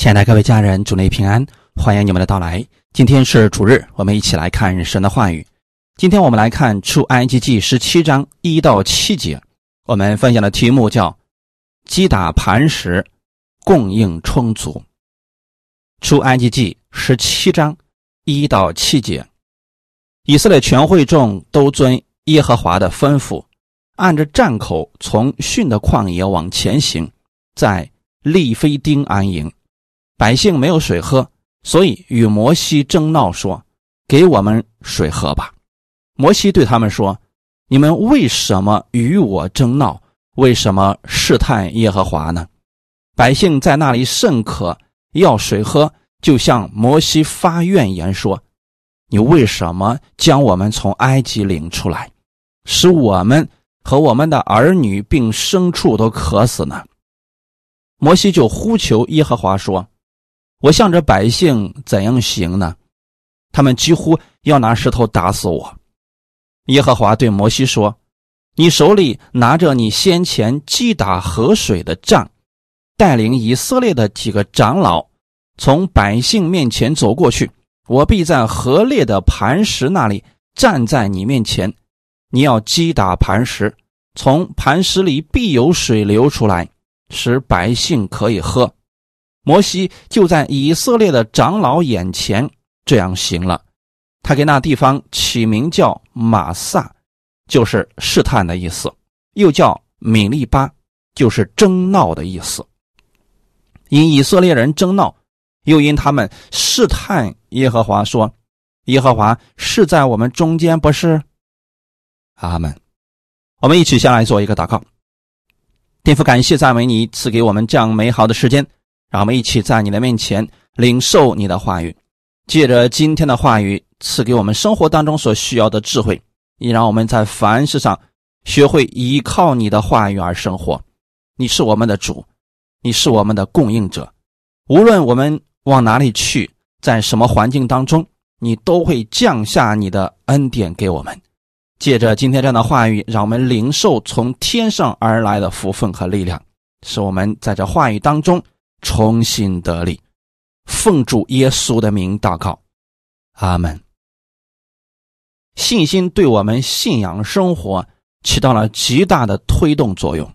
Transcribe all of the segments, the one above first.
亲爱的各位家人，主内平安，欢迎你们的到来。今天是主日，我们一起来看神的话语。今天我们来看出埃及记十七章一到七节。我们分享的题目叫“击打磐石，供应充足”。出埃及记十七章一到七节，以色列全会众都遵耶和华的吩咐，按着站口从逊的旷野往前行，在利非丁安营。百姓没有水喝，所以与摩西争闹说：“给我们水喝吧。”摩西对他们说：“你们为什么与我争闹？为什么试探耶和华呢？”百姓在那里甚渴，要水喝，就向摩西发怨言说：“你为什么将我们从埃及领出来，使我们和我们的儿女并牲畜都渴死呢？”摩西就呼求耶和华说。我向着百姓怎样行呢？他们几乎要拿石头打死我。耶和华对摩西说：“你手里拿着你先前击打河水的杖，带领以色列的几个长老从百姓面前走过去。我必在河裂的磐石那里站在你面前。你要击打磐石，从磐石里必有水流出来，使百姓可以喝。”摩西就在以色列的长老眼前这样行了，他给那地方起名叫马萨，就是试探的意思；又叫米利巴，就是争闹的意思。因以色列人争闹，又因他们试探耶和华，说：“耶和华是在我们中间，不是？”阿门。我们一起下来做一个祷告，天父，感谢赞美你赐给我们这样美好的时间。让我们一起在你的面前领受你的话语，借着今天的话语赐给我们生活当中所需要的智慧，也让我们在凡事上学会依靠你的话语而生活。你是我们的主，你是我们的供应者。无论我们往哪里去，在什么环境当中，你都会降下你的恩典给我们。借着今天这样的话语，让我们领受从天上而来的福分和力量，使我们在这话语当中。重新得力，奉主耶稣的名祷告，阿门。信心对我们信仰生活起到了极大的推动作用。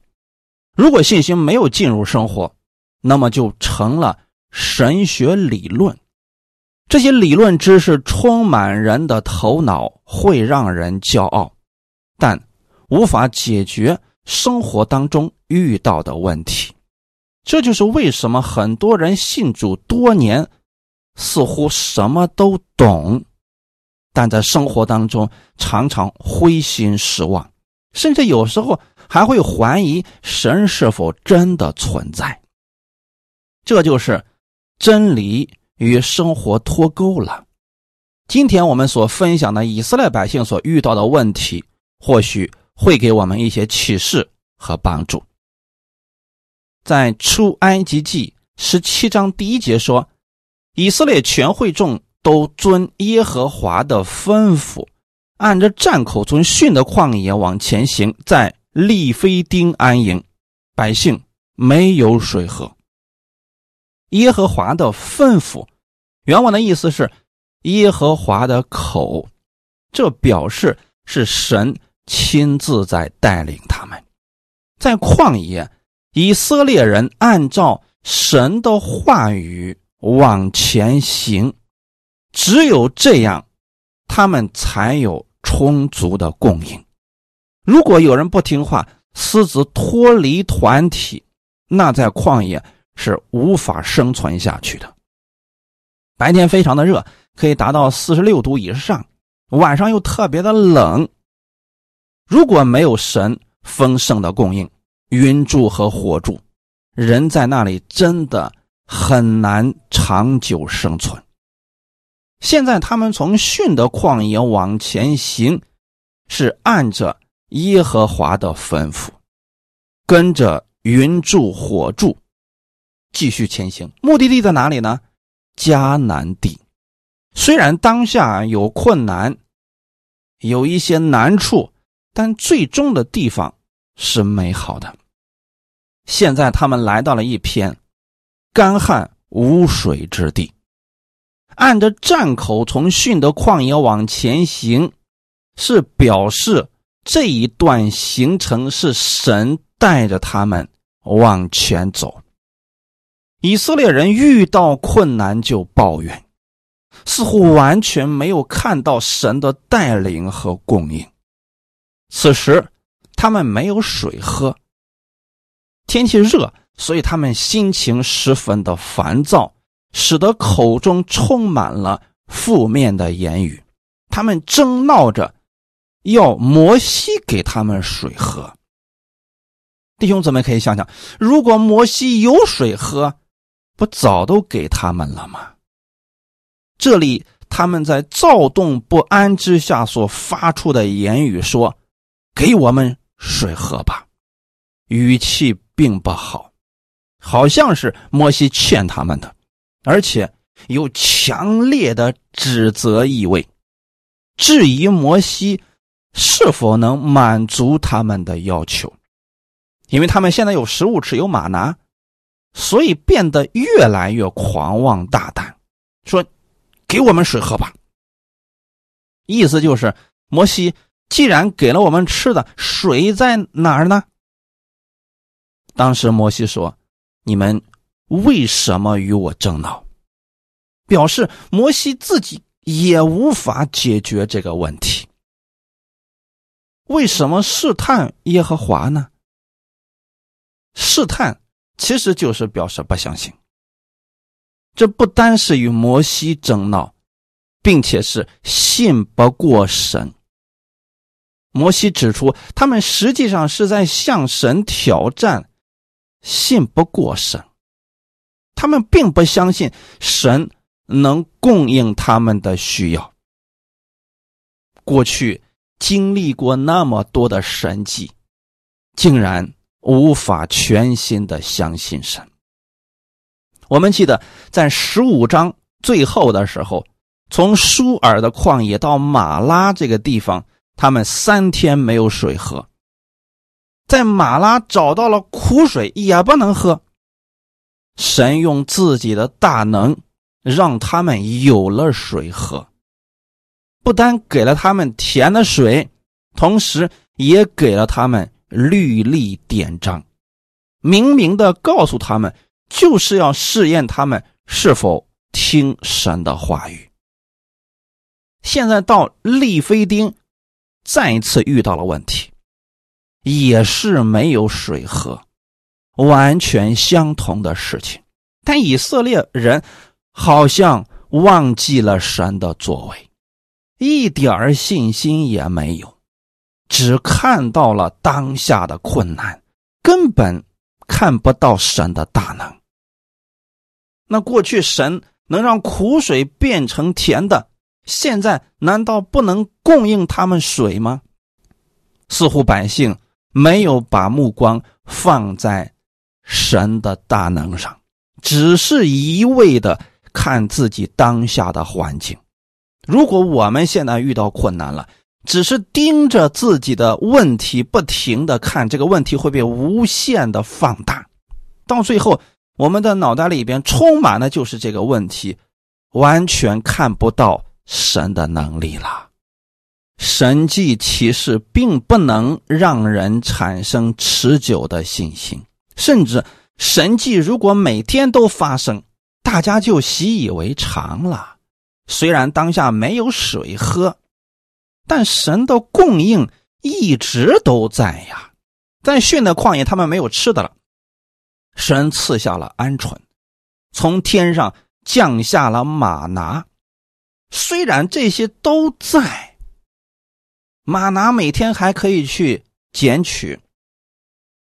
如果信心没有进入生活，那么就成了神学理论。这些理论知识充满人的头脑，会让人骄傲，但无法解决生活当中遇到的问题。这就是为什么很多人信主多年，似乎什么都懂，但在生活当中常常灰心失望，甚至有时候还会怀疑神是否真的存在。这就是真理与生活脱钩了。今天我们所分享的以色列百姓所遇到的问题，或许会给我们一些启示和帮助。在出埃及记十七章第一节说，以色列全会众都遵耶和华的吩咐，按着站口从逊的旷野往前行，在利非丁安营，百姓没有水喝。耶和华的吩咐，原文的意思是耶和华的口，这表示是神亲自在带领他们，在旷野。以色列人按照神的话语往前行，只有这样，他们才有充足的供应。如果有人不听话，私自脱离团体，那在旷野是无法生存下去的。白天非常的热，可以达到四十六度以上，晚上又特别的冷。如果没有神丰盛的供应，云柱和火柱，人在那里真的很难长久生存。现在他们从逊的旷野往前行，是按着耶和华的吩咐，跟着云柱火柱继续前行。目的地在哪里呢？迦南地。虽然当下有困难，有一些难处，但最终的地方。是美好的。现在他们来到了一片干旱无水之地。按着站口从逊德旷野往前行，是表示这一段行程是神带着他们往前走。以色列人遇到困难就抱怨，似乎完全没有看到神的带领和供应。此时他们没有水喝，天气热，所以他们心情十分的烦躁。使得口中充满了负面的言语，他们争闹着要摩西给他们水喝。弟兄姊妹可以想想，如果摩西有水喝，不早都给他们了吗？这里他们在躁动不安之下所发出的言语说：“给我们水喝吧。”语气并不好，好像是摩西欠他们的。而且有强烈的指责意味，质疑摩西是否能满足他们的要求，因为他们现在有食物吃，有马拿，所以变得越来越狂妄大胆，说：“给我们水喝吧。”意思就是，摩西既然给了我们吃的，水在哪儿呢？当时摩西说：“你们。”为什么与我争闹？表示摩西自己也无法解决这个问题。为什么试探耶和华呢？试探其实就是表示不相信。这不单是与摩西争闹，并且是信不过神。摩西指出，他们实际上是在向神挑战，信不过神。他们并不相信神能供应他们的需要。过去经历过那么多的神迹，竟然无法全心的相信神。我们记得在十五章最后的时候，从舒尔的旷野到马拉这个地方，他们三天没有水喝，在马拉找到了苦水，也不能喝。神用自己的大能，让他们有了水喝。不但给了他们甜的水，同时也给了他们律例典章，明明的告诉他们，就是要试验他们是否听神的话语。现在到利菲丁，再一次遇到了问题，也是没有水喝。完全相同的事情，但以色列人好像忘记了神的作为，一点信心也没有，只看到了当下的困难，根本看不到神的大能。那过去神能让苦水变成甜的，现在难道不能供应他们水吗？似乎百姓没有把目光放在。神的大能上，只是一味的看自己当下的环境。如果我们现在遇到困难了，只是盯着自己的问题，不停的看这个问题会被无限的放大，到最后，我们的脑袋里边充满的就是这个问题，完全看不到神的能力了。神迹奇事并不能让人产生持久的信心。甚至神迹如果每天都发生，大家就习以为常了。虽然当下没有水喝，但神的供应一直都在呀。在训的旷野，他们没有吃的了，神赐下了鹌鹑，从天上降下了马拿。虽然这些都在，马拿每天还可以去捡取，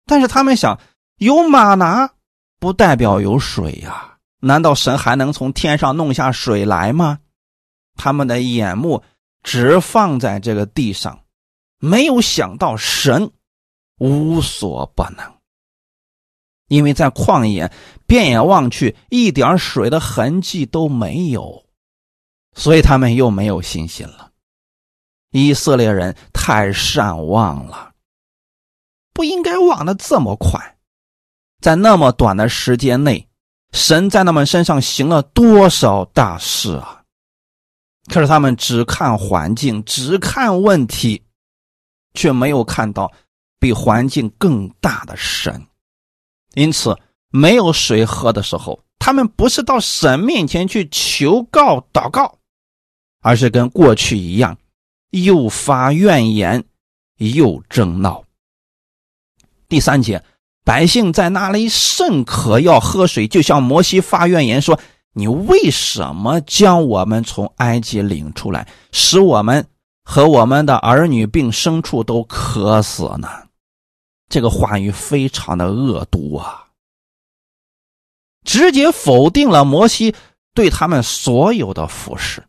但是他们想。有马拿，不代表有水呀？难道神还能从天上弄下水来吗？他们的眼目只放在这个地上，没有想到神无所不能。因为在旷野，遍眼望去，一点水的痕迹都没有，所以他们又没有信心了。以色列人太善忘了，不应该忘的这么快。在那么短的时间内，神在他们身上行了多少大事啊！可是他们只看环境，只看问题，却没有看到比环境更大的神。因此，没有水喝的时候，他们不是到神面前去求告、祷告，而是跟过去一样，又发怨言，又争闹。第三节。百姓在那里甚渴要喝水，就向摩西发怨言说：“你为什么将我们从埃及领出来，使我们和我们的儿女并牲畜都渴死呢？”这个话语非常的恶毒啊，直接否定了摩西对他们所有的服侍。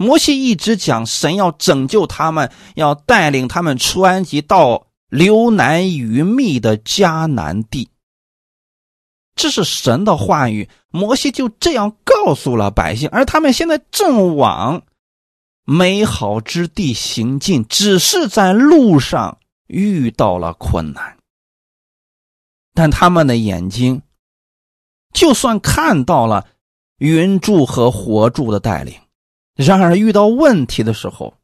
摩西一直讲神要拯救他们，要带领他们出埃及到。流难与密的迦南地，这是神的话语。摩西就这样告诉了百姓，而他们现在正往美好之地行进，只是在路上遇到了困难。但他们的眼睛，就算看到了云柱和火柱的带领，然而遇到问题的时候，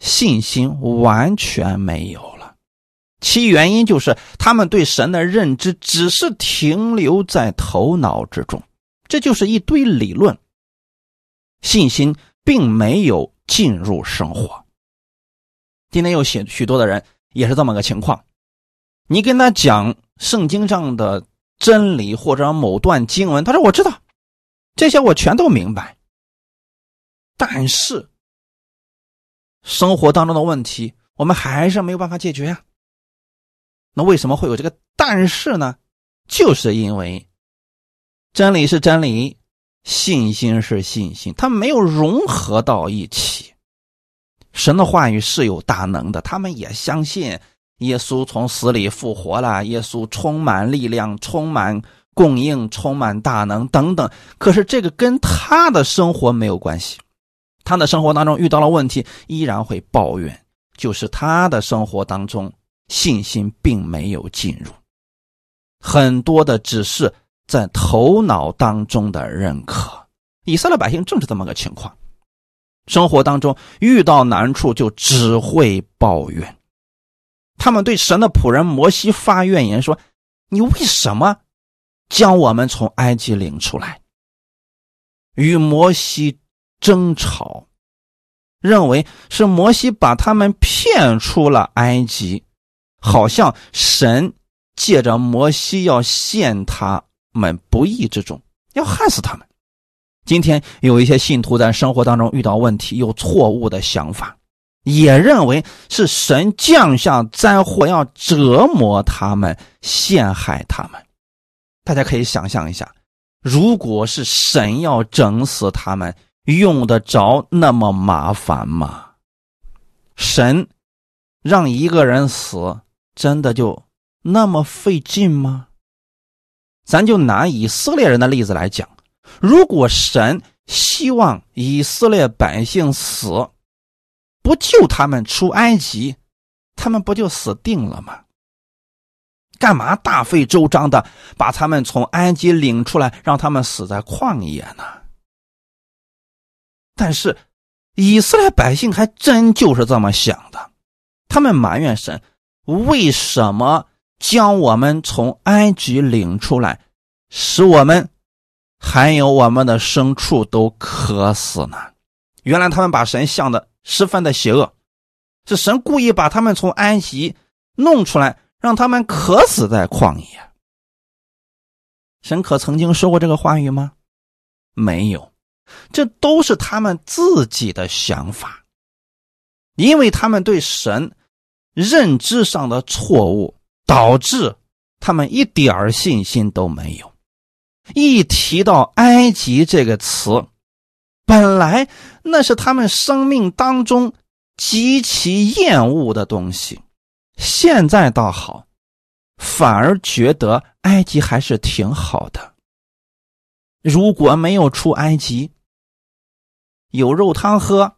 信心完全没有了。其原因就是他们对神的认知只是停留在头脑之中，这就是一堆理论，信心并没有进入生活。今天有许许多的人也是这么个情况，你跟他讲圣经上的真理或者某段经文，他说我知道，这些我全都明白，但是生活当中的问题我们还是没有办法解决呀。那为什么会有这个但是呢？就是因为真理是真理，信心是信心，它没有融合到一起。神的话语是有大能的，他们也相信耶稣从死里复活了，耶稣充满力量、充满供应、充满大能等等。可是这个跟他的生活没有关系，他的生活当中遇到了问题，依然会抱怨，就是他的生活当中。信心并没有进入，很多的只是在头脑当中的认可。以色列百姓正是这么个情况，生活当中遇到难处就只会抱怨。他们对神的仆人摩西发怨言说：“你为什么将我们从埃及领出来？”与摩西争吵，认为是摩西把他们骗出了埃及。好像神借着摩西要陷他们不义之中，要害死他们。今天有一些信徒在生活当中遇到问题，有错误的想法，也认为是神降下灾祸要折磨他们、陷害他们。大家可以想象一下，如果是神要整死他们，用得着那么麻烦吗？神让一个人死。真的就那么费劲吗？咱就拿以色列人的例子来讲，如果神希望以色列百姓死，不救他们出埃及，他们不就死定了吗？干嘛大费周章的把他们从埃及领出来，让他们死在旷野呢？但是以色列百姓还真就是这么想的，他们埋怨神。为什么将我们从埃及领出来，使我们还有我们的牲畜都渴死呢？原来他们把神想的十分的邪恶，是神故意把他们从埃及弄出来，让他们渴死在旷野。神可曾经说过这个话语吗？没有，这都是他们自己的想法，因为他们对神。认知上的错误导致他们一点信心都没有。一提到埃及这个词，本来那是他们生命当中极其厌恶的东西，现在倒好，反而觉得埃及还是挺好的。如果没有出埃及，有肉汤喝，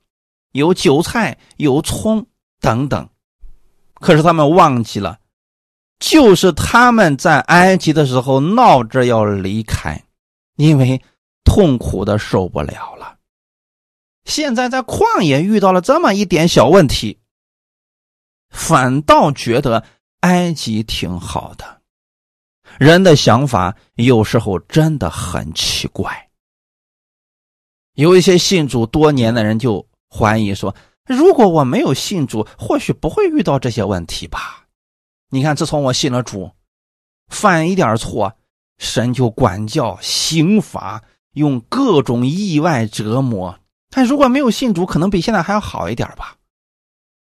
有韭菜，有葱等等。可是他们忘记了，就是他们在埃及的时候闹着要离开，因为痛苦的受不了了。现在在旷野遇到了这么一点小问题，反倒觉得埃及挺好的。人的想法有时候真的很奇怪。有一些信主多年的人就怀疑说：“如果我没有信主，或许不会遇到这些问题吧？”你看，自从我信了主，犯一点错，神就管教、刑罚，用各种意外折磨。但如果没有信主，可能比现在还要好一点吧。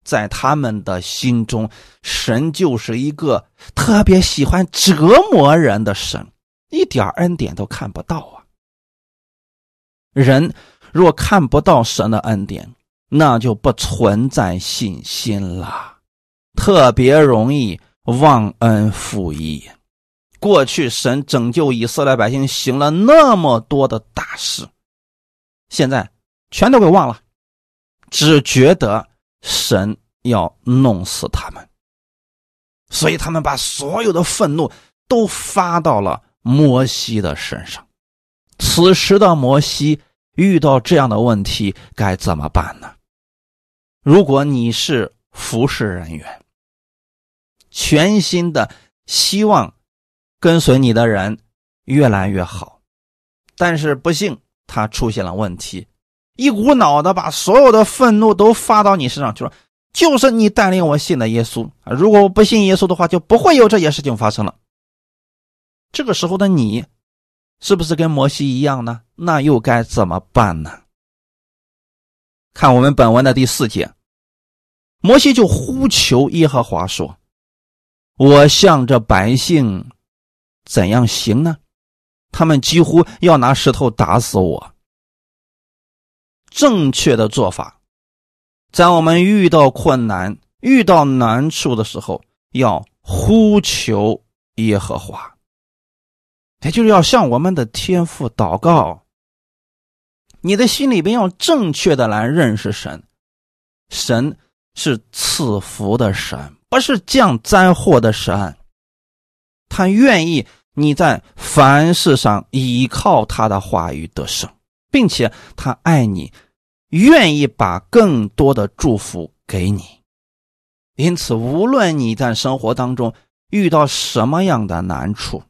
在他们的心中，神就是一个特别喜欢折磨人的神，一点恩典都看不到啊。人若看不到神的恩典，那就不存在信心了，特别容易忘恩负义。过去神拯救以色列百姓，行了那么多的大事，现在。全都给忘了，只觉得神要弄死他们，所以他们把所有的愤怒都发到了摩西的身上。此时的摩西遇到这样的问题该怎么办呢？如果你是服侍人员，全心的希望跟随你的人越来越好，但是不幸他出现了问题。一股脑的把所有的愤怒都发到你身上，就说：“就是你带领我信的耶稣啊！如果我不信耶稣的话，就不会有这些事情发生了。”这个时候的你，是不是跟摩西一样呢？那又该怎么办呢？看我们本文的第四节，摩西就呼求耶和华说：“我向着百姓怎样行呢？他们几乎要拿石头打死我。”正确的做法，在我们遇到困难、遇到难处的时候，要呼求耶和华，也就是要向我们的天父祷告。你的心里边要正确的来认识神，神是赐福的神，不是降灾祸的神。他愿意你在凡事上依靠他的话语得胜。并且他爱你，愿意把更多的祝福给你。因此，无论你在生活当中遇到什么样的难处，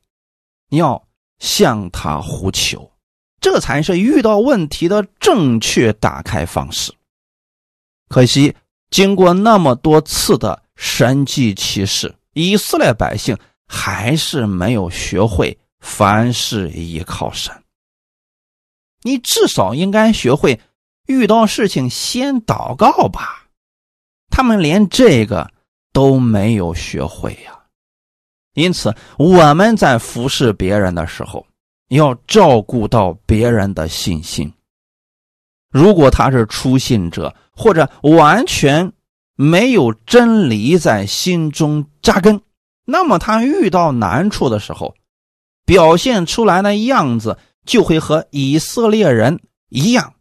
要向他呼求，这才是遇到问题的正确打开方式。可惜，经过那么多次的神迹奇事，以色列百姓还是没有学会凡事依靠神。你至少应该学会遇到事情先祷告吧。他们连这个都没有学会呀。因此，我们在服侍别人的时候，要照顾到别人的信心。如果他是初信者，或者完全没有真理在心中扎根，那么他遇到难处的时候，表现出来的样子。就会和以色列人一样，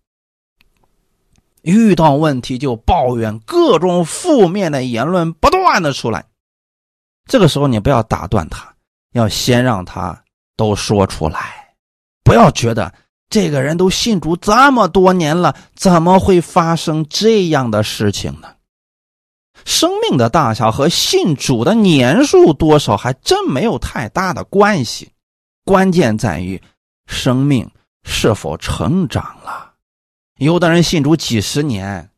遇到问题就抱怨，各种负面的言论不断的出来。这个时候你不要打断他，要先让他都说出来，不要觉得这个人都信主这么多年了，怎么会发生这样的事情呢？生命的大小和信主的年数多少还真没有太大的关系，关键在于。生命是否成长了？有的人信主几十年，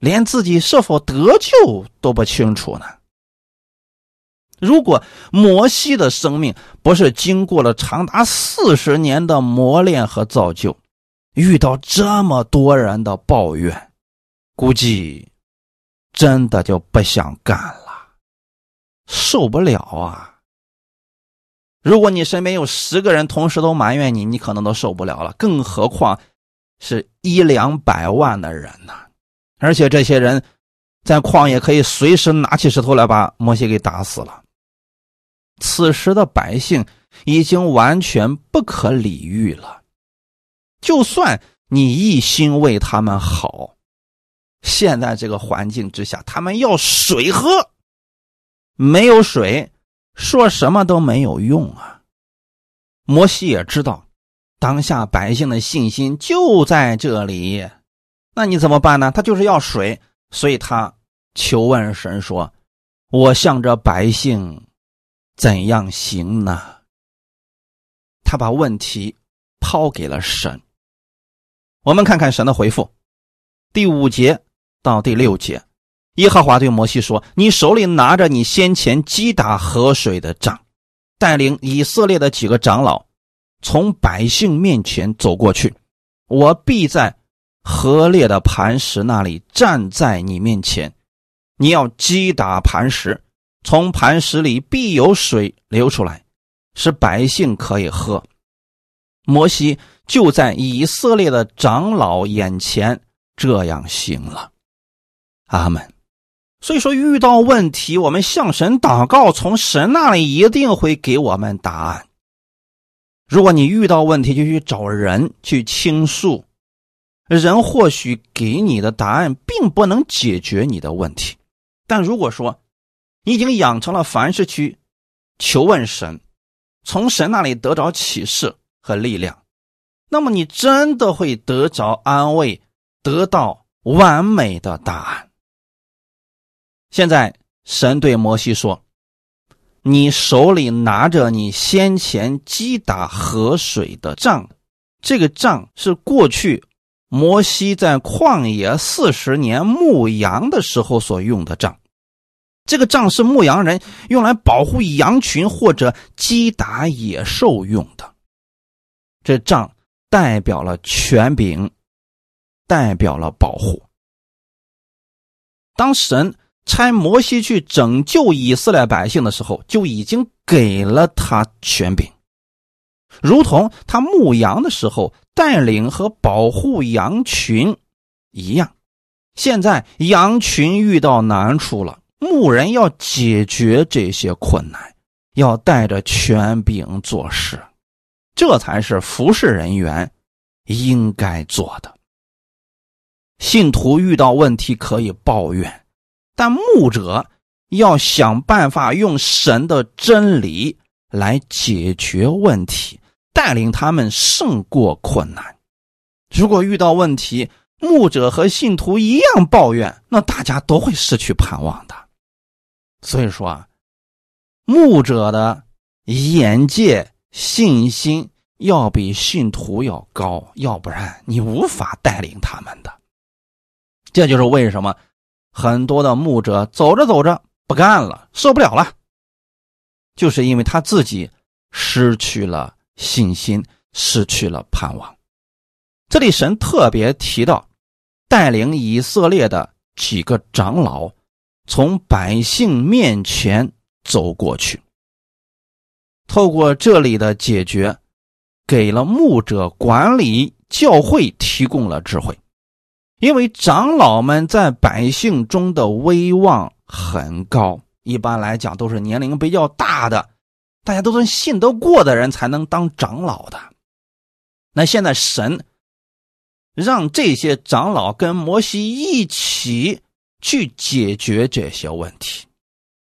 连自己是否得救都不清楚呢。如果摩西的生命不是经过了长达四十年的磨练和造就，遇到这么多人的抱怨，估计真的就不想干了，受不了啊！如果你身边有十个人同时都埋怨你，你可能都受不了了，更何况是一两百万的人呢？而且这些人在旷野可以随时拿起石头来把摩西给打死了。此时的百姓已经完全不可理喻了。就算你一心为他们好，现在这个环境之下，他们要水喝，没有水。说什么都没有用啊。摩西也知道，当下百姓的信心就在这里，那你怎么办呢？他就是要水，所以他求问神说：“我向着百姓怎样行呢？”他把问题抛给了神。我们看看神的回复，第五节到第六节。耶和华对摩西说：“你手里拿着你先前击打河水的杖，带领以色列的几个长老从百姓面前走过去。我必在河裂的磐石那里站在你面前。你要击打磐石，从磐石里必有水流出来，使百姓可以喝。”摩西就在以色列的长老眼前这样行了。阿门。所以说，遇到问题，我们向神祷告，从神那里一定会给我们答案。如果你遇到问题，就去找人去倾诉，人或许给你的答案并不能解决你的问题。但如果说你已经养成了凡事去求问神，从神那里得着启示和力量，那么你真的会得着安慰，得到完美的答案。现在，神对摩西说：“你手里拿着你先前击打河水的杖，这个杖是过去摩西在旷野四十年牧羊的时候所用的杖。这个杖是牧羊人用来保护羊群或者击打野兽用的。这杖代表了权柄，代表了保护。当神。”差摩西去拯救以色列百姓的时候，就已经给了他权柄，如同他牧羊的时候带领和保护羊群一样。现在羊群遇到难处了，牧人要解决这些困难，要带着权柄做事，这才是服侍人员应该做的。信徒遇到问题可以抱怨。但牧者要想办法用神的真理来解决问题，带领他们胜过困难。如果遇到问题，牧者和信徒一样抱怨，那大家都会失去盼望的。所以说啊，牧者的眼界、信心要比信徒要高，要不然你无法带领他们的。这就是为什么。很多的牧者走着走着不干了，受不了了，就是因为他自己失去了信心，失去了盼望。这里神特别提到，带领以色列的几个长老从百姓面前走过去，透过这里的解决，给了牧者管理教会提供了智慧。因为长老们在百姓中的威望很高，一般来讲都是年龄比较大的，大家都能信得过的人才能当长老的。那现在神让这些长老跟摩西一起去解决这些问题，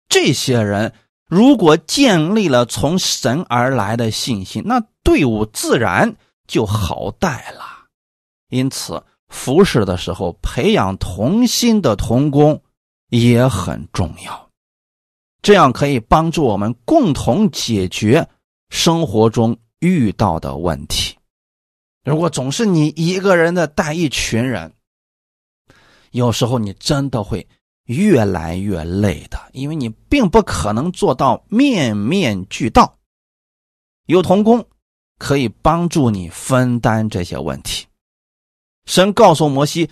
这些人如果建立了从神而来的信心，那队伍自然就好带了。因此。服侍的时候，培养同心的同工也很重要，这样可以帮助我们共同解决生活中遇到的问题。如果总是你一个人的带一群人，有时候你真的会越来越累的，因为你并不可能做到面面俱到。有同工可以帮助你分担这些问题。神告诉摩西，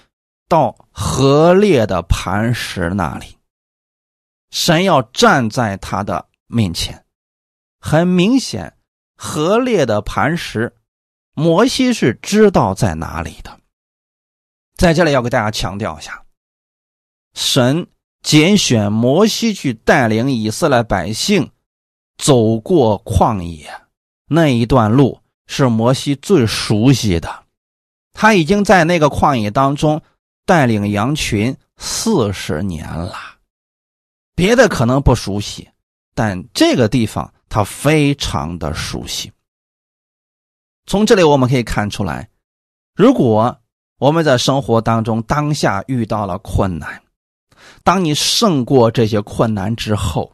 到河裂的磐石那里，神要站在他的面前。很明显，河裂的磐石，摩西是知道在哪里的。在这里要给大家强调一下，神拣选摩西去带领以色列百姓走过旷野那一段路，是摩西最熟悉的。他已经在那个旷野当中带领羊群四十年了，别的可能不熟悉，但这个地方他非常的熟悉。从这里我们可以看出来，如果我们在生活当中当下遇到了困难，当你胜过这些困难之后，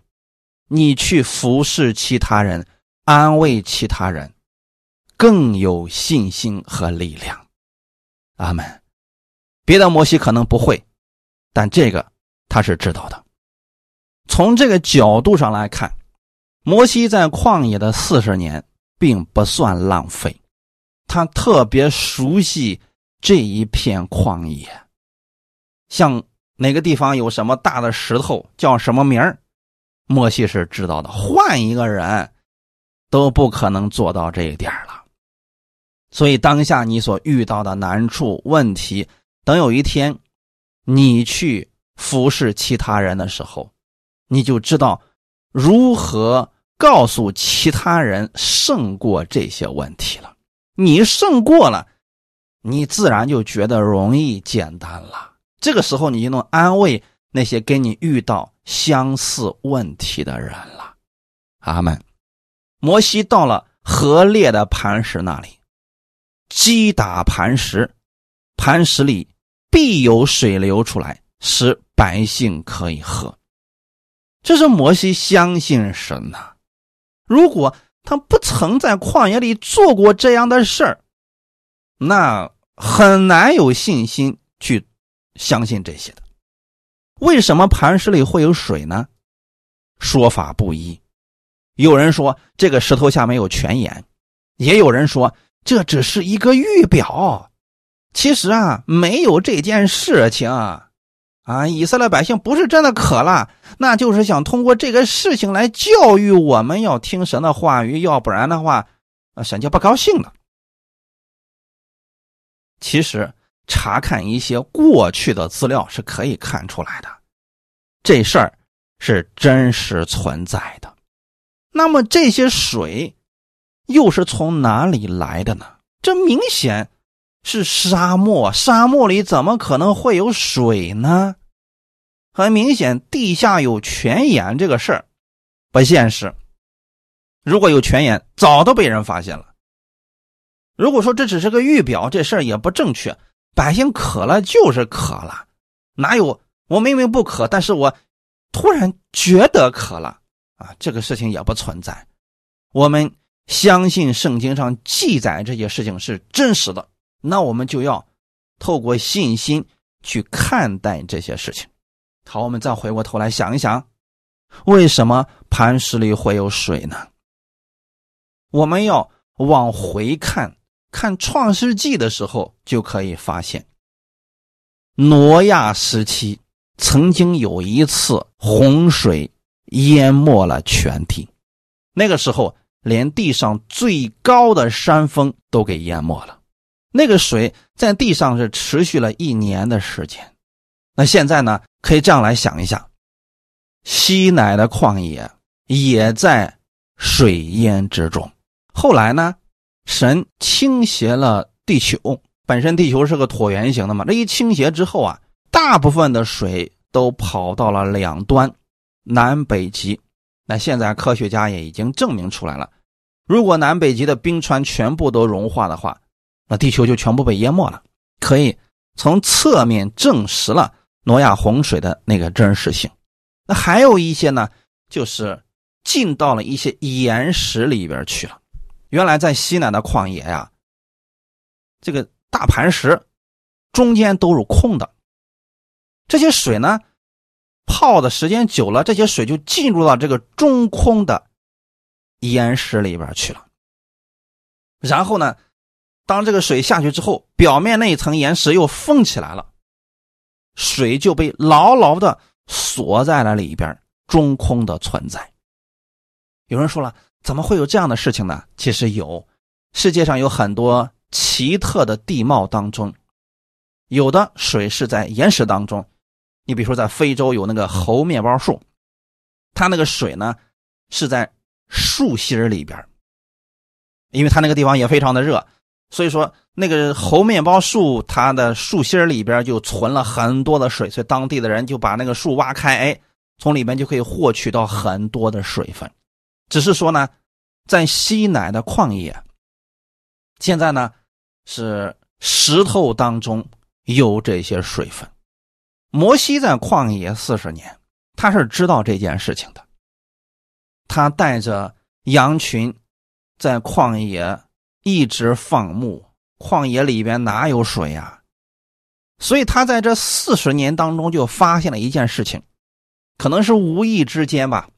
你去服侍其他人、安慰其他人，更有信心和力量。阿门。别的摩西可能不会，但这个他是知道的。从这个角度上来看，摩西在旷野的四十年并不算浪费，他特别熟悉这一片旷野，像哪个地方有什么大的石头，叫什么名儿。莫西是知道的，换一个人都不可能做到这一点了。所以当下你所遇到的难处、问题，等有一天你去服侍其他人的时候，你就知道如何告诉其他人胜过这些问题了。你胜过了，你自然就觉得容易简单了。这个时候，你就能安慰那些跟你遇到。相似问题的人了，阿门。摩西到了河裂的磐石那里，击打磐石，磐石里必有水流出来，使百姓可以喝。这是摩西相信神呐。如果他不曾在旷野里做过这样的事儿，那很难有信心去相信这些的。为什么磐石里会有水呢？说法不一。有人说这个石头下面有泉眼，也有人说这只是一个预表。其实啊，没有这件事情啊。啊以色列百姓不是真的渴了，那就是想通过这个事情来教育我们要听神的话语，要不然的话，啊神就不高兴了。其实。查看一些过去的资料是可以看出来的，这事儿是真实存在的。那么这些水又是从哪里来的呢？这明显是沙漠，沙漠里怎么可能会有水呢？很明显，地下有泉眼这个事儿不现实。如果有泉眼，早都被人发现了。如果说这只是个预表，这事儿也不正确。百姓渴了就是渴了，哪有我明明不渴，但是我突然觉得渴了啊？这个事情也不存在。我们相信圣经上记载这些事情是真实的，那我们就要透过信心去看待这些事情。好，我们再回过头来想一想，为什么磐石里会有水呢？我们要往回看。看《创世纪》的时候，就可以发现，挪亚时期曾经有一次洪水淹没了全体，那个时候连地上最高的山峰都给淹没了。那个水在地上是持续了一年的时间。那现在呢，可以这样来想一下：西乃的旷野也在水淹之中。后来呢？神倾斜了地球，本身地球是个椭圆形的嘛，这一倾斜之后啊，大部分的水都跑到了两端，南北极。那现在科学家也已经证明出来了，如果南北极的冰川全部都融化的话，那地球就全部被淹没了。可以从侧面证实了挪亚洪水的那个真实性。那还有一些呢，就是进到了一些岩石里边去了。原来在西南的旷野呀，这个大磐石中间都是空的，这些水呢泡的时间久了，这些水就进入到这个中空的岩石里边去了。然后呢，当这个水下去之后，表面那一层岩石又封起来了，水就被牢牢的锁在了里边，中空的存在。有人说了。怎么会有这样的事情呢？其实有，世界上有很多奇特的地貌当中，有的水是在岩石当中。你比如说，在非洲有那个猴面包树，它那个水呢是在树心里边，因为它那个地方也非常的热，所以说那个猴面包树它的树心里边就存了很多的水，所以当地的人就把那个树挖开，哎，从里面就可以获取到很多的水分。只是说呢，在西乃的旷野，现在呢是石头当中有这些水分。摩西在旷野四十年，他是知道这件事情的。他带着羊群在旷野一直放牧，旷野里边哪有水呀？所以他在这四十年当中就发现了一件事情，可能是无意之间吧。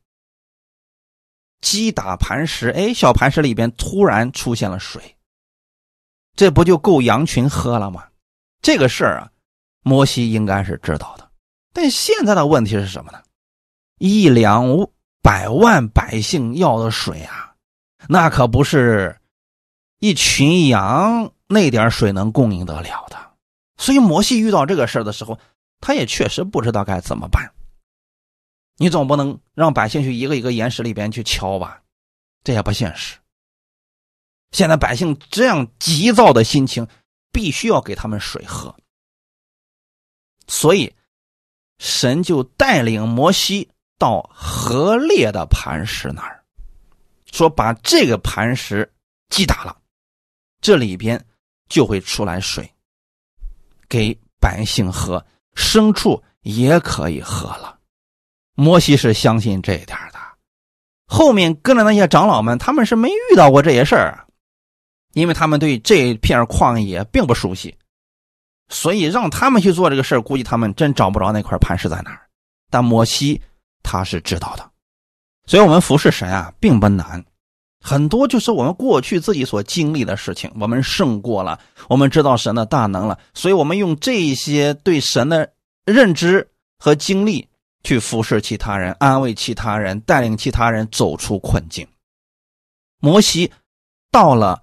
击打磐石，哎，小磐石里边突然出现了水，这不就够羊群喝了吗？这个事儿啊，摩西应该是知道的。但现在的问题是什么呢？一两百万百姓要的水啊，那可不是一群羊那点水能供应得了的。所以摩西遇到这个事儿的时候，他也确实不知道该怎么办。你总不能让百姓去一个一个岩石里边去敲吧，这也不现实。现在百姓这样急躁的心情，必须要给他们水喝，所以神就带领摩西到河裂的磐石那儿，说把这个磐石击打了，这里边就会出来水，给百姓喝，牲畜也可以喝了。摩西是相信这一点的，后面跟着那些长老们，他们是没遇到过这些事儿，因为他们对这片旷野并不熟悉，所以让他们去做这个事儿，估计他们真找不着那块磐石在哪儿。但摩西他是知道的，所以我们服侍神啊，并不难，很多就是我们过去自己所经历的事情，我们胜过了，我们知道神的大能了，所以我们用这些对神的认知和经历。去服侍其他人，安慰其他人，带领其他人走出困境。摩西到了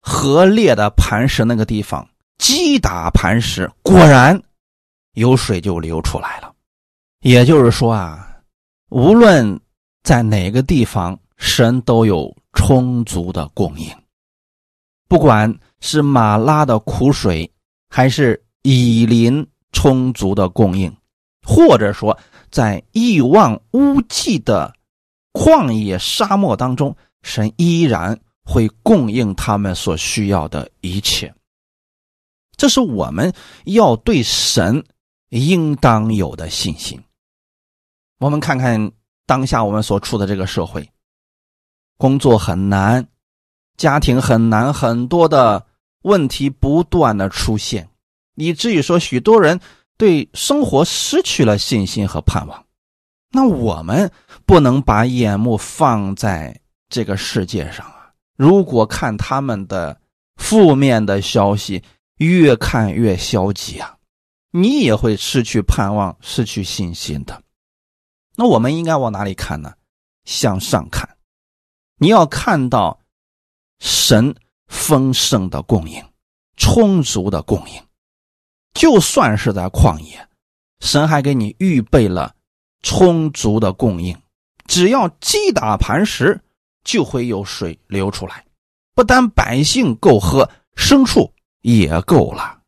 河裂的磐石那个地方，击打磐石，果然有水就流出来了。也就是说啊，无论在哪个地方，神都有充足的供应。不管是马拉的苦水，还是以林充足的供应，或者说。在一望无际的旷野沙漠当中，神依然会供应他们所需要的一切。这是我们要对神应当有的信心。我们看看当下我们所处的这个社会，工作很难，家庭很难，很多的问题不断的出现，以至于说许多人。对生活失去了信心和盼望，那我们不能把眼目放在这个世界上啊！如果看他们的负面的消息，越看越消极啊，你也会失去盼望、失去信心的。那我们应该往哪里看呢？向上看，你要看到神丰盛的供应、充足的供应。就算是在旷野，神还给你预备了充足的供应，只要击打磐石，就会有水流出来。不但百姓够喝，牲畜也够了。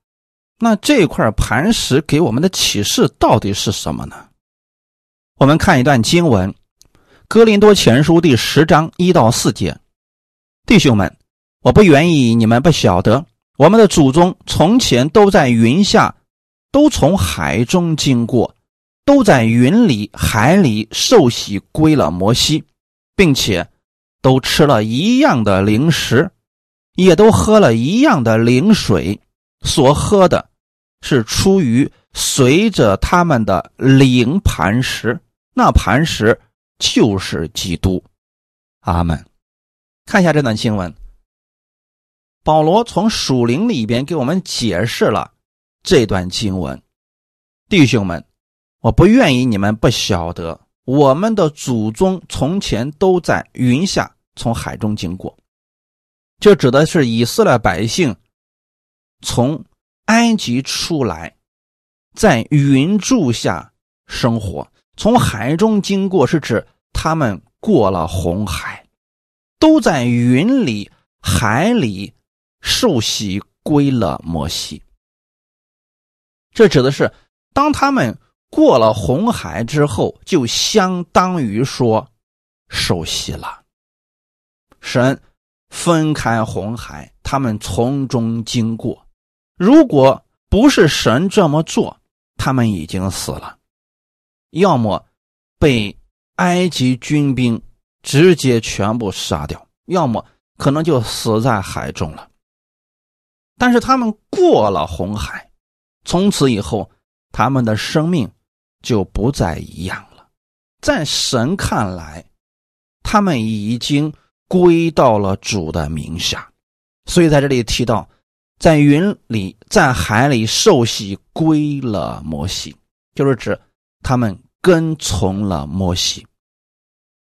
那这块磐石给我们的启示到底是什么呢？我们看一段经文，《哥林多前书》第十章一到四节。弟兄们，我不愿意你们不晓得。我们的祖宗从前都在云下，都从海中经过，都在云里海里受洗归了摩西，并且都吃了一样的灵食，也都喝了一样的灵水。所喝的是出于随着他们的灵磐石，那磐石就是基督。阿门。看一下这段经文。保罗从属灵里边给我们解释了这段经文，弟兄们，我不愿意你们不晓得，我们的祖宗从前都在云下，从海中经过。这指的是以色列百姓从埃及出来，在云柱下生活，从海中经过，是指他们过了红海，都在云里海里。受洗归了摩西，这指的是当他们过了红海之后，就相当于说受洗了。神分开红海，他们从中经过。如果不是神这么做，他们已经死了，要么被埃及军兵直接全部杀掉，要么可能就死在海中了。但是他们过了红海，从此以后，他们的生命就不再一样了。在神看来，他们已经归到了主的名下，所以在这里提到，在云里、在海里受洗归了摩西，就是指他们跟从了摩西。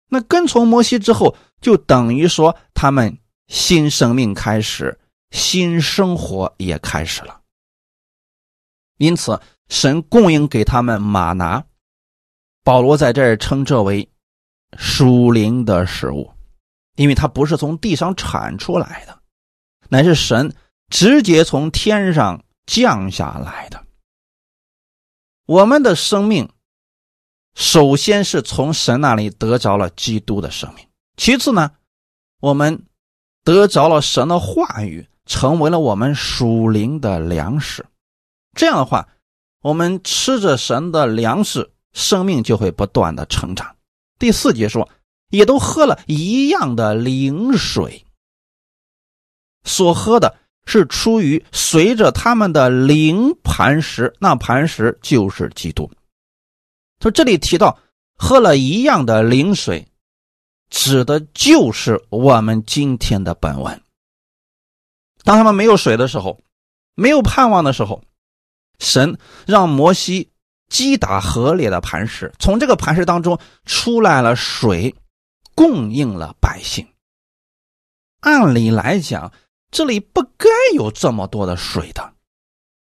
那跟从摩西之后，就等于说他们新生命开始。新生活也开始了，因此神供应给他们马拿，保罗在这儿称这为属灵的食物，因为它不是从地上产出来的，乃是神直接从天上降下来的。我们的生命首先是从神那里得着了基督的生命，其次呢，我们得着了神的话语。成为了我们属灵的粮食，这样的话，我们吃着神的粮食，生命就会不断的成长。第四节说，也都喝了一样的灵水，所喝的是出于随着他们的灵磐石，那磐石就是基督。说这里提到喝了一样的灵水，指的就是我们今天的本文。当他们没有水的时候，没有盼望的时候，神让摩西击打河里的磐石，从这个磐石当中出来了水，供应了百姓。按理来讲，这里不该有这么多的水的，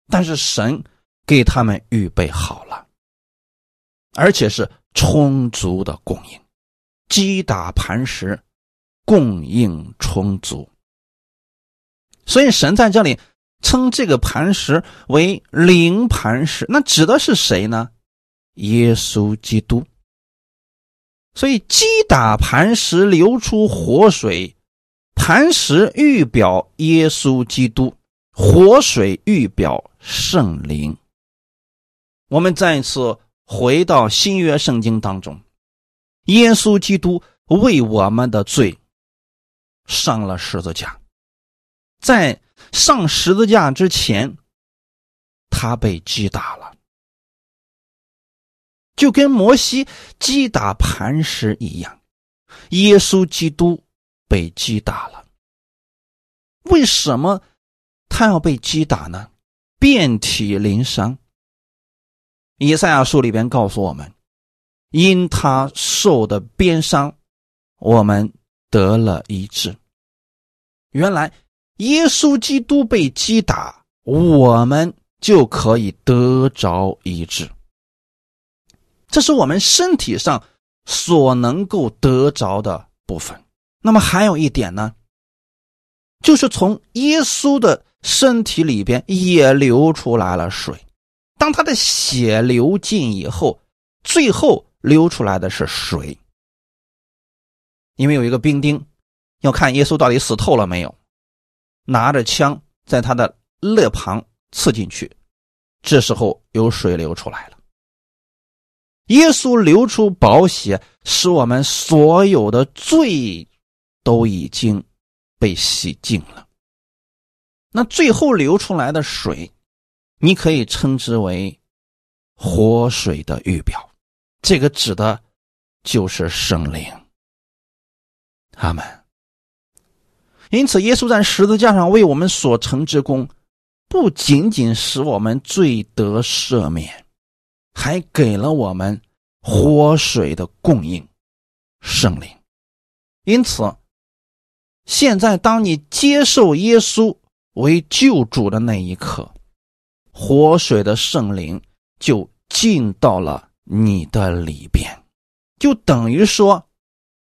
但是神给他们预备好了，而且是充足的供应，击打磐石，供应充足。所以神在这里称这个磐石为灵磐石，那指的是谁呢？耶稣基督。所以击打磐石流出活水，磐石预表耶稣基督，活水预表圣灵。我们再一次回到新约圣经当中，耶稣基督为我们的罪上了十字架。在上十字架之前，他被击打了，就跟摩西击打磐石一样。耶稣基督被击打了，为什么他要被击打呢？遍体鳞伤。以赛亚书里边告诉我们，因他受的鞭伤，我们得了医治。原来。耶稣基督被击打，我们就可以得着医治。这是我们身体上所能够得着的部分。那么还有一点呢，就是从耶稣的身体里边也流出来了水。当他的血流尽以后，最后流出来的是水。因为有一个兵丁要看耶稣到底死透了没有。拿着枪在他的肋旁刺进去，这时候有水流出来了。耶稣流出宝血，使我们所有的罪都已经被洗净了。那最后流出来的水，你可以称之为活水的预表，这个指的就是圣灵。阿门。因此，耶稣在十字架上为我们所成之功，不仅仅使我们罪得赦免，还给了我们活水的供应，圣灵。因此，现在当你接受耶稣为救主的那一刻，活水的圣灵就进到了你的里边，就等于说，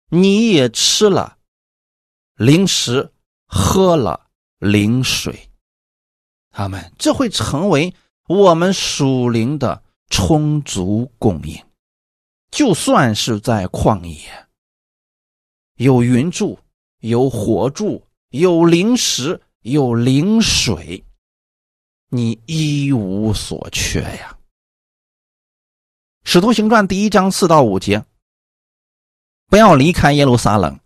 你也吃了。灵食喝了灵水，他们这会成为我们属灵的充足供应。就算是在旷野，有云柱，有火柱，有灵石，有灵水，你一无所缺呀。使徒行传第一章四到五节，不要离开耶路撒冷，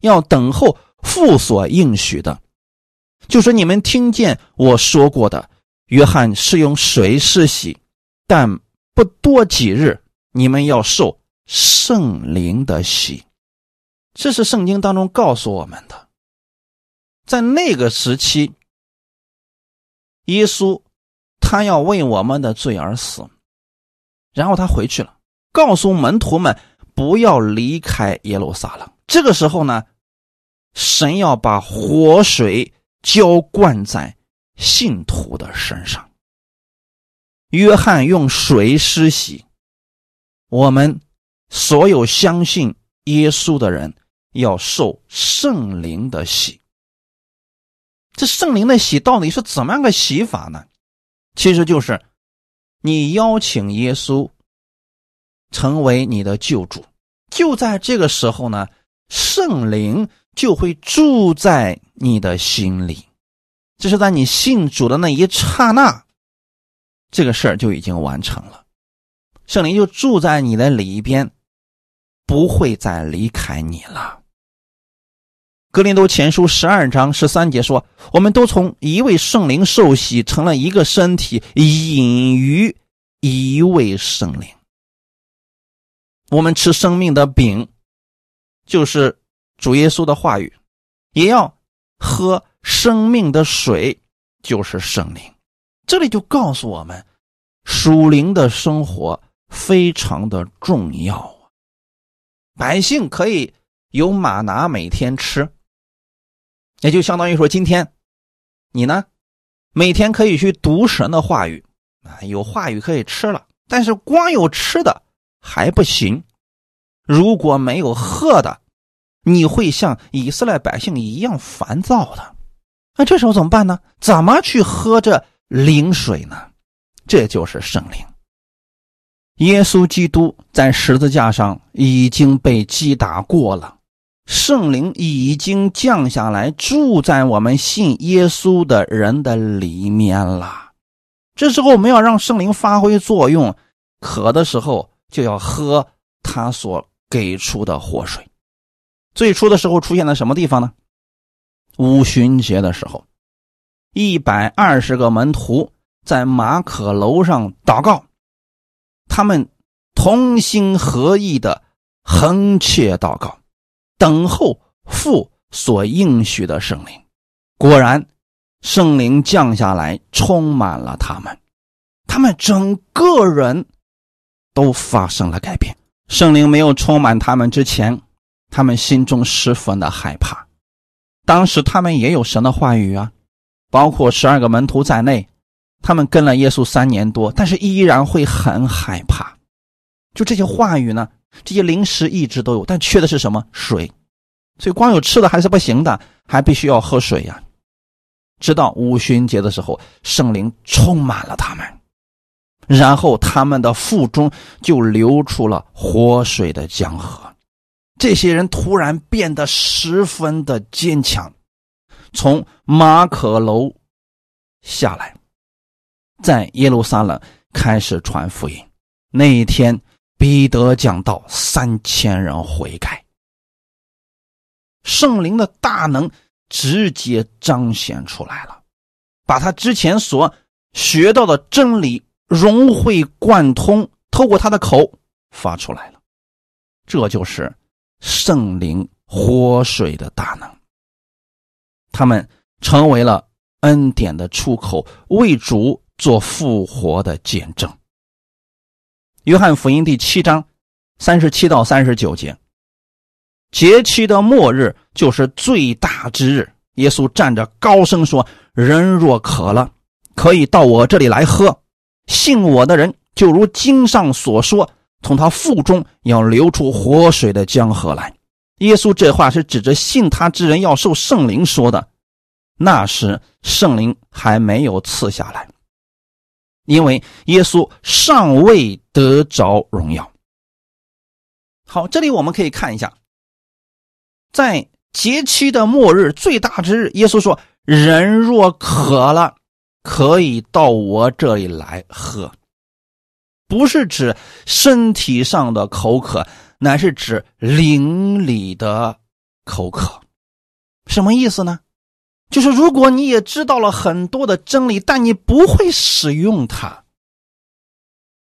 要等候父所应许的，就是你们听见我说过的。约翰是用水施洗，但不多几日，你们要受圣灵的洗。这是圣经当中告诉我们的。在那个时期，耶稣他要为我们的罪而死。然后他回去了，告诉门徒们不要离开耶路撒冷。这个时候呢，神要把活水浇灌在信徒的身上。约翰用水施洗，我们所有相信耶稣的人要受圣灵的洗。这圣灵的洗到底是怎么样个洗法呢？其实就是。你邀请耶稣成为你的救主，就在这个时候呢，圣灵就会住在你的心里。这是在你信主的那一刹那，这个事儿就已经完成了。圣灵就住在你的里边，不会再离开你了。格林多前书十二章十三节说：“我们都从一位圣灵受洗，成了一个身体，隐于一位圣灵。我们吃生命的饼，就是主耶稣的话语；也要喝生命的水，就是圣灵。这里就告诉我们，属灵的生活非常的重要啊百姓可以有马拿每天吃。”也就相当于说，今天你呢，每天可以去读神的话语啊，有话语可以吃了。但是光有吃的还不行，如果没有喝的，你会像以色列百姓一样烦躁的。那这时候怎么办呢？怎么去喝这灵水呢？这就是圣灵。耶稣基督在十字架上已经被击打过了。圣灵已经降下来，住在我们信耶稣的人的里面了。这时候，我们要让圣灵发挥作用，渴的时候就要喝他所给出的活水。最初的时候出现在什么地方呢？五旬节的时候，一百二十个门徒在马可楼上祷告，他们同心合意的横切祷告。等候父所应许的圣灵，果然，圣灵降下来，充满了他们，他们整个人都发生了改变。圣灵没有充满他们之前，他们心中十分的害怕。当时他们也有神的话语啊，包括十二个门徒在内，他们跟了耶稣三年多，但是依然会很害怕。就这些话语呢？这些零食一直都有，但缺的是什么？水。所以光有吃的还是不行的，还必须要喝水呀。直到五旬节的时候，圣灵充满了他们，然后他们的腹中就流出了活水的江河。这些人突然变得十分的坚强，从马可楼下来，在耶路撒冷开始传福音。那一天。彼得讲到三千人悔改，圣灵的大能直接彰显出来了，把他之前所学到的真理融会贯通，透过他的口发出来了。这就是圣灵活水的大能。他们成为了恩典的出口，为主做复活的见证。约翰福音第七章三十七到三十九节，节期的末日就是最大之日。耶稣站着高声说：“人若渴了，可以到我这里来喝。信我的人，就如经上所说，从他腹中要流出活水的江河来。”耶稣这话是指着信他之人要受圣灵说的。那时圣灵还没有赐下来。因为耶稣尚未得着荣耀。好，这里我们可以看一下，在节期的末日最大之日，耶稣说：“人若渴了，可以到我这里来喝。”不是指身体上的口渴，乃是指灵里的口渴。什么意思呢？就是如果你也知道了很多的真理，但你不会使用它。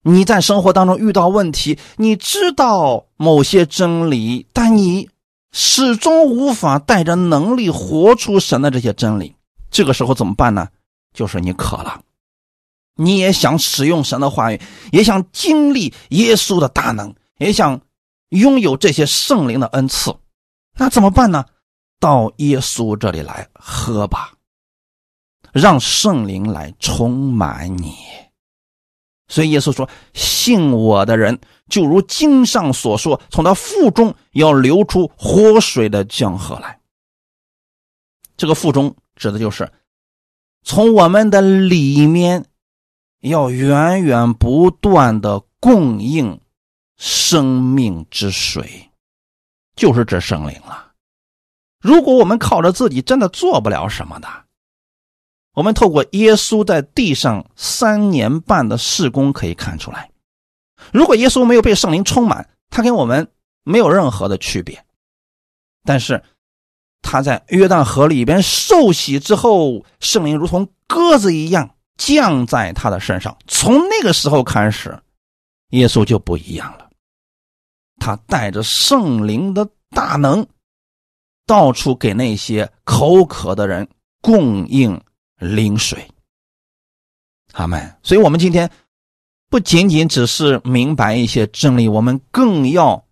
你在生活当中遇到问题，你知道某些真理，但你始终无法带着能力活出神的这些真理。这个时候怎么办呢？就是你渴了，你也想使用神的话语，也想经历耶稣的大能，也想拥有这些圣灵的恩赐，那怎么办呢？到耶稣这里来喝吧，让圣灵来充满你。所以耶稣说：“信我的人，就如经上所说，从他腹中要流出活水的江河来。”这个腹中指的就是从我们的里面要源源不断的供应生命之水，就是这圣灵了。如果我们靠着自己，真的做不了什么的。我们透过耶稣在地上三年半的事工可以看出来，如果耶稣没有被圣灵充满，他跟我们没有任何的区别。但是他在约旦河里边受洗之后，圣灵如同鸽子一样降在他的身上。从那个时候开始，耶稣就不一样了。他带着圣灵的大能，到处给那些口渴的人供应。灵水，阿门。所以，我们今天不仅仅只是明白一些真理，我们更要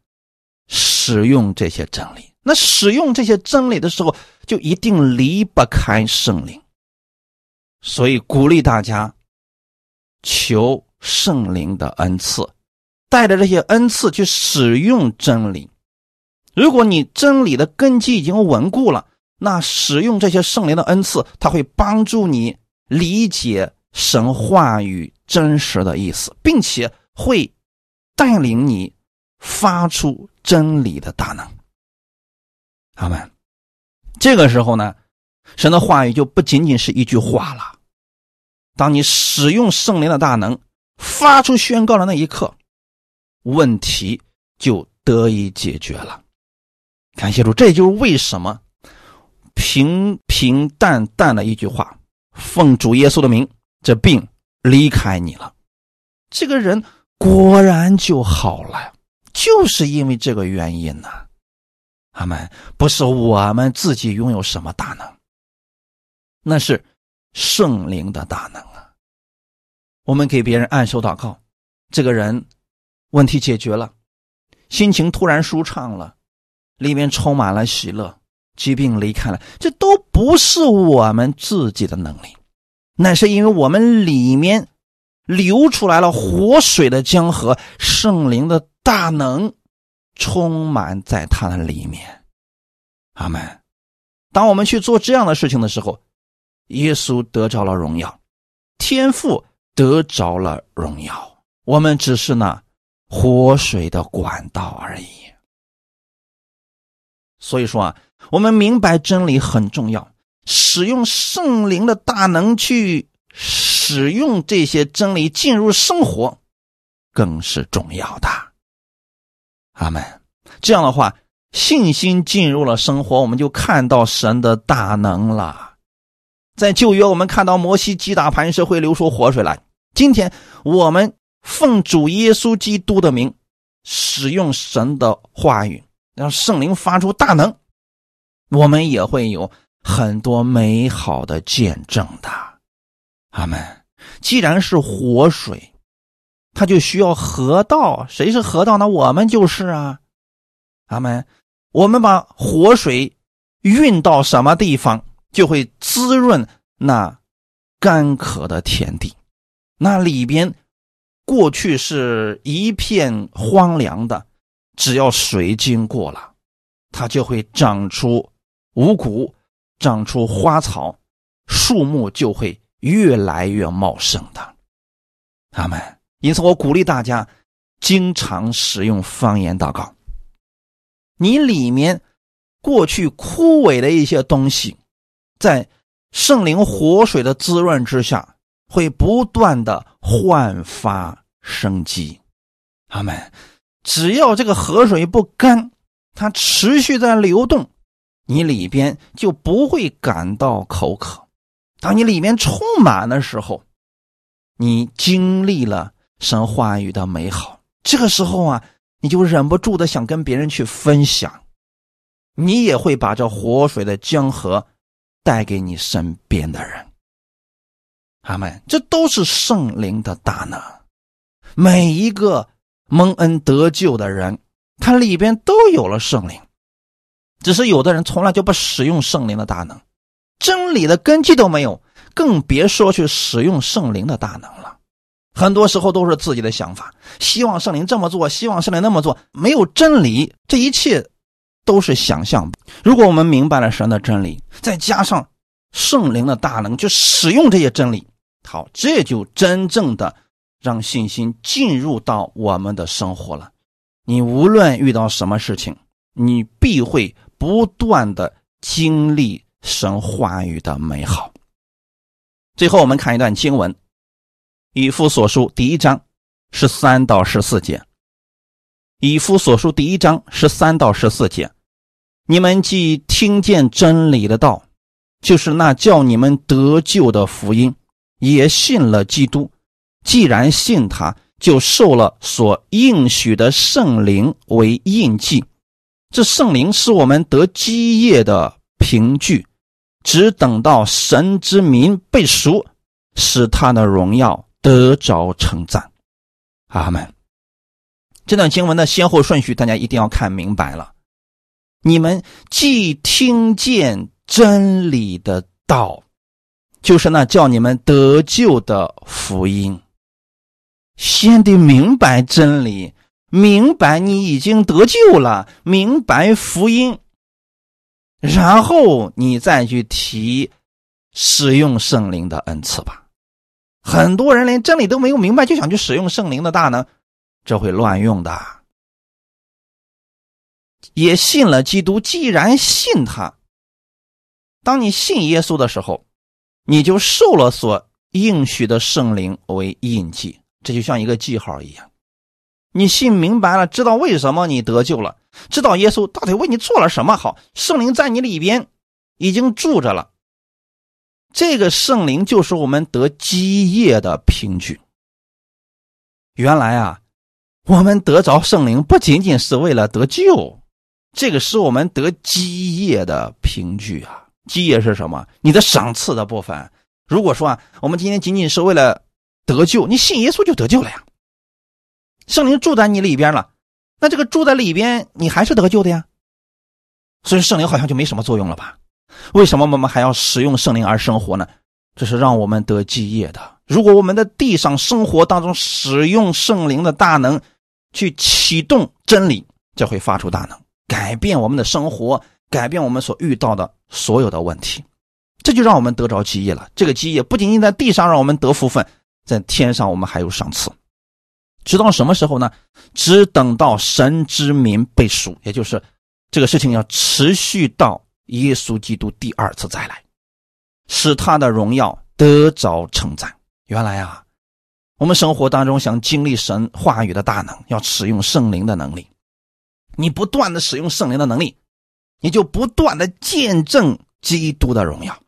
使用这些真理。那使用这些真理的时候，就一定离不开圣灵。所以，鼓励大家求圣灵的恩赐，带着这些恩赐去使用真理。如果你真理的根基已经稳固了。那使用这些圣灵的恩赐，他会帮助你理解神话语真实的意思，并且会带领你发出真理的大能。阿门。这个时候呢，神的话语就不仅仅是一句话了。当你使用圣灵的大能，发出宣告的那一刻，问题就得以解决了。感谢主，这就是为什么。平平淡淡的一句话，奉主耶稣的名，这病离开你了。这个人果然就好了，就是因为这个原因呢。阿门。不是我们自己拥有什么大能，那是圣灵的大能啊。我们给别人按手祷告，这个人问题解决了，心情突然舒畅了，里面充满了喜乐。疾病离开了，这都不是我们自己的能力，那是因为我们里面流出来了活水的江河，圣灵的大能充满在它的里面。阿门。当我们去做这样的事情的时候，耶稣得着了荣耀，天父得着了荣耀，我们只是那活水的管道而已。所以说啊。我们明白真理很重要，使用圣灵的大能去使用这些真理进入生活，更是重要的。阿门。这样的话，信心进入了生活，我们就看到神的大能了。在旧约，我们看到摩西击打磐石会流出活水来。今天，我们奉主耶稣基督的名，使用神的话语，让圣灵发出大能。我们也会有很多美好的见证的，阿门。既然是活水，它就需要河道。谁是河道呢？我们就是啊，阿门。我们把活水运到什么地方，就会滋润那干渴的田地。那里边过去是一片荒凉的，只要水经过了，它就会长出。五谷长出花草，树木就会越来越茂盛的。阿门。因此，我鼓励大家经常使用方言祷告。你里面过去枯萎的一些东西，在圣灵活水的滋润之下，会不断的焕发生机。阿门。只要这个河水不干，它持续在流动，你里边就不会感到口渴。当你里面充满的时候，你经历了神话语的美好，这个时候啊，你就忍不住的想跟别人去分享，你也会把这活水的江河带给你身边的人。阿门！这都是圣灵的大能，每一个蒙恩得救的人，他里边都有了圣灵，只是有的人从来就不使用圣灵的大能。真理的根基都没有，更别说去使用圣灵的大能了。很多时候都是自己的想法，希望圣灵这么做，希望圣灵那么做，没有真理，这一切都是想象。如果我们明白了神的真理，再加上圣灵的大能，去使用这些真理，好，这就真正的让信心进入到我们的生活了。你无论遇到什么事情，你必会不断的经历。神话语的美好。最后，我们看一段经文，《以父所书》第一章十三到十四节，《以夫所书》第一章十三到十四节，你们既听见真理的道，就是那叫你们得救的福音，也信了基督。既然信他，就受了所应许的圣灵为印记。这圣灵是我们得基业的凭据。只等到神之名被赎，使他的荣耀得着称赞。阿门。这段经文的先后顺序，大家一定要看明白了。你们既听见真理的道，就是那叫你们得救的福音。先得明白真理，明白你已经得救了，明白福音。然后你再去提使用圣灵的恩赐吧。很多人连真理都没有明白，就想去使用圣灵的大能，这会乱用的。也信了基督，既然信他，当你信耶稣的时候，你就受了所应许的圣灵为印记，这就像一个记号一样。你信明白了，知道为什么你得救了，知道耶稣到底为你做了什么好，圣灵在你里边已经住着了。这个圣灵就是我们得基业的凭据。原来啊，我们得着圣灵不仅仅是为了得救，这个是我们得基业的凭据啊。基业是什么？你的赏赐的部分。如果说啊，我们今天仅仅是为了得救，你信耶稣就得救了呀。圣灵住在你里边了，那这个住在里边，你还是得救的呀。所以圣灵好像就没什么作用了吧？为什么我们还要使用圣灵而生活呢？这是让我们得基业的。如果我们的地上生活当中使用圣灵的大能去启动真理，这会发出大能，改变我们的生活，改变我们所遇到的所有的问题。这就让我们得着基业了。这个基业不仅仅在地上让我们得福分，在天上我们还有赏赐。直到什么时候呢？只等到神之民被赎，也就是这个事情要持续到耶稣基督第二次再来，使他的荣耀得着称赞。原来啊，我们生活当中想经历神话语的大能，要使用圣灵的能力。你不断的使用圣灵的能力，你就不断的见证基督的荣耀。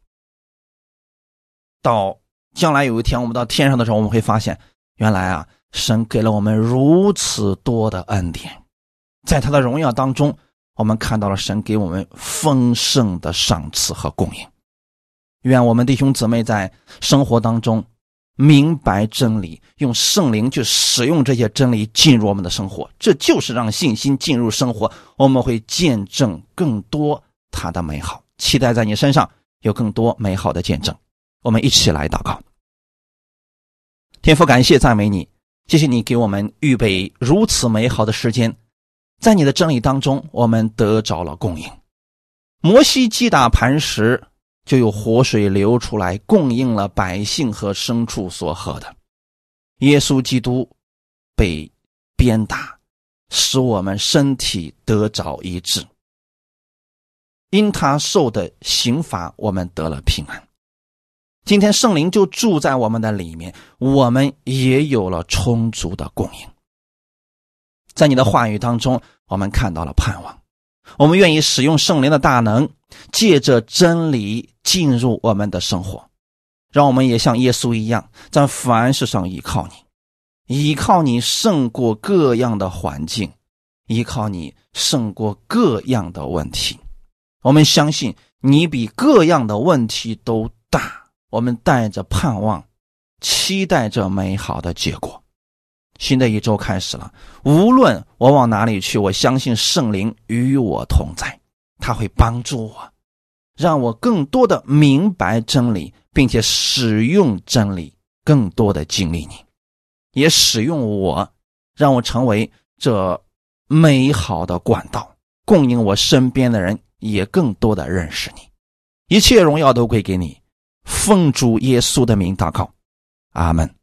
到将来有一天我们到天上的时候，我们会发现，原来啊。神给了我们如此多的恩典，在他的荣耀当中，我们看到了神给我们丰盛的赏赐和供应。愿我们弟兄姊妹在生活当中明白真理，用圣灵去使用这些真理进入我们的生活，这就是让信心进入生活。我们会见证更多他的美好，期待在你身上有更多美好的见证。我们一起来祷告，天父，感谢赞美你。谢谢你给我们预备如此美好的时间，在你的真理当中，我们得着了供应。摩西击打磐石，就有活水流出来，供应了百姓和牲畜所喝的。耶稣基督被鞭打，使我们身体得着医治。因他受的刑罚，我们得了平安。今天圣灵就住在我们的里面，我们也有了充足的供应。在你的话语当中，我们看到了盼望。我们愿意使用圣灵的大能，借着真理进入我们的生活，让我们也像耶稣一样，在凡事上依靠你，依靠你胜过各样的环境，依靠你胜过各样的问题。我们相信你比各样的问题都大。我们带着盼望，期待着美好的结果。新的一周开始了，无论我往哪里去，我相信圣灵与我同在，他会帮助我，让我更多的明白真理，并且使用真理，更多的经历你，也使用我，让我成为这美好的管道，供应我身边的人也更多的认识你。一切荣耀都归给你。奉主耶稣的名祷告，阿门。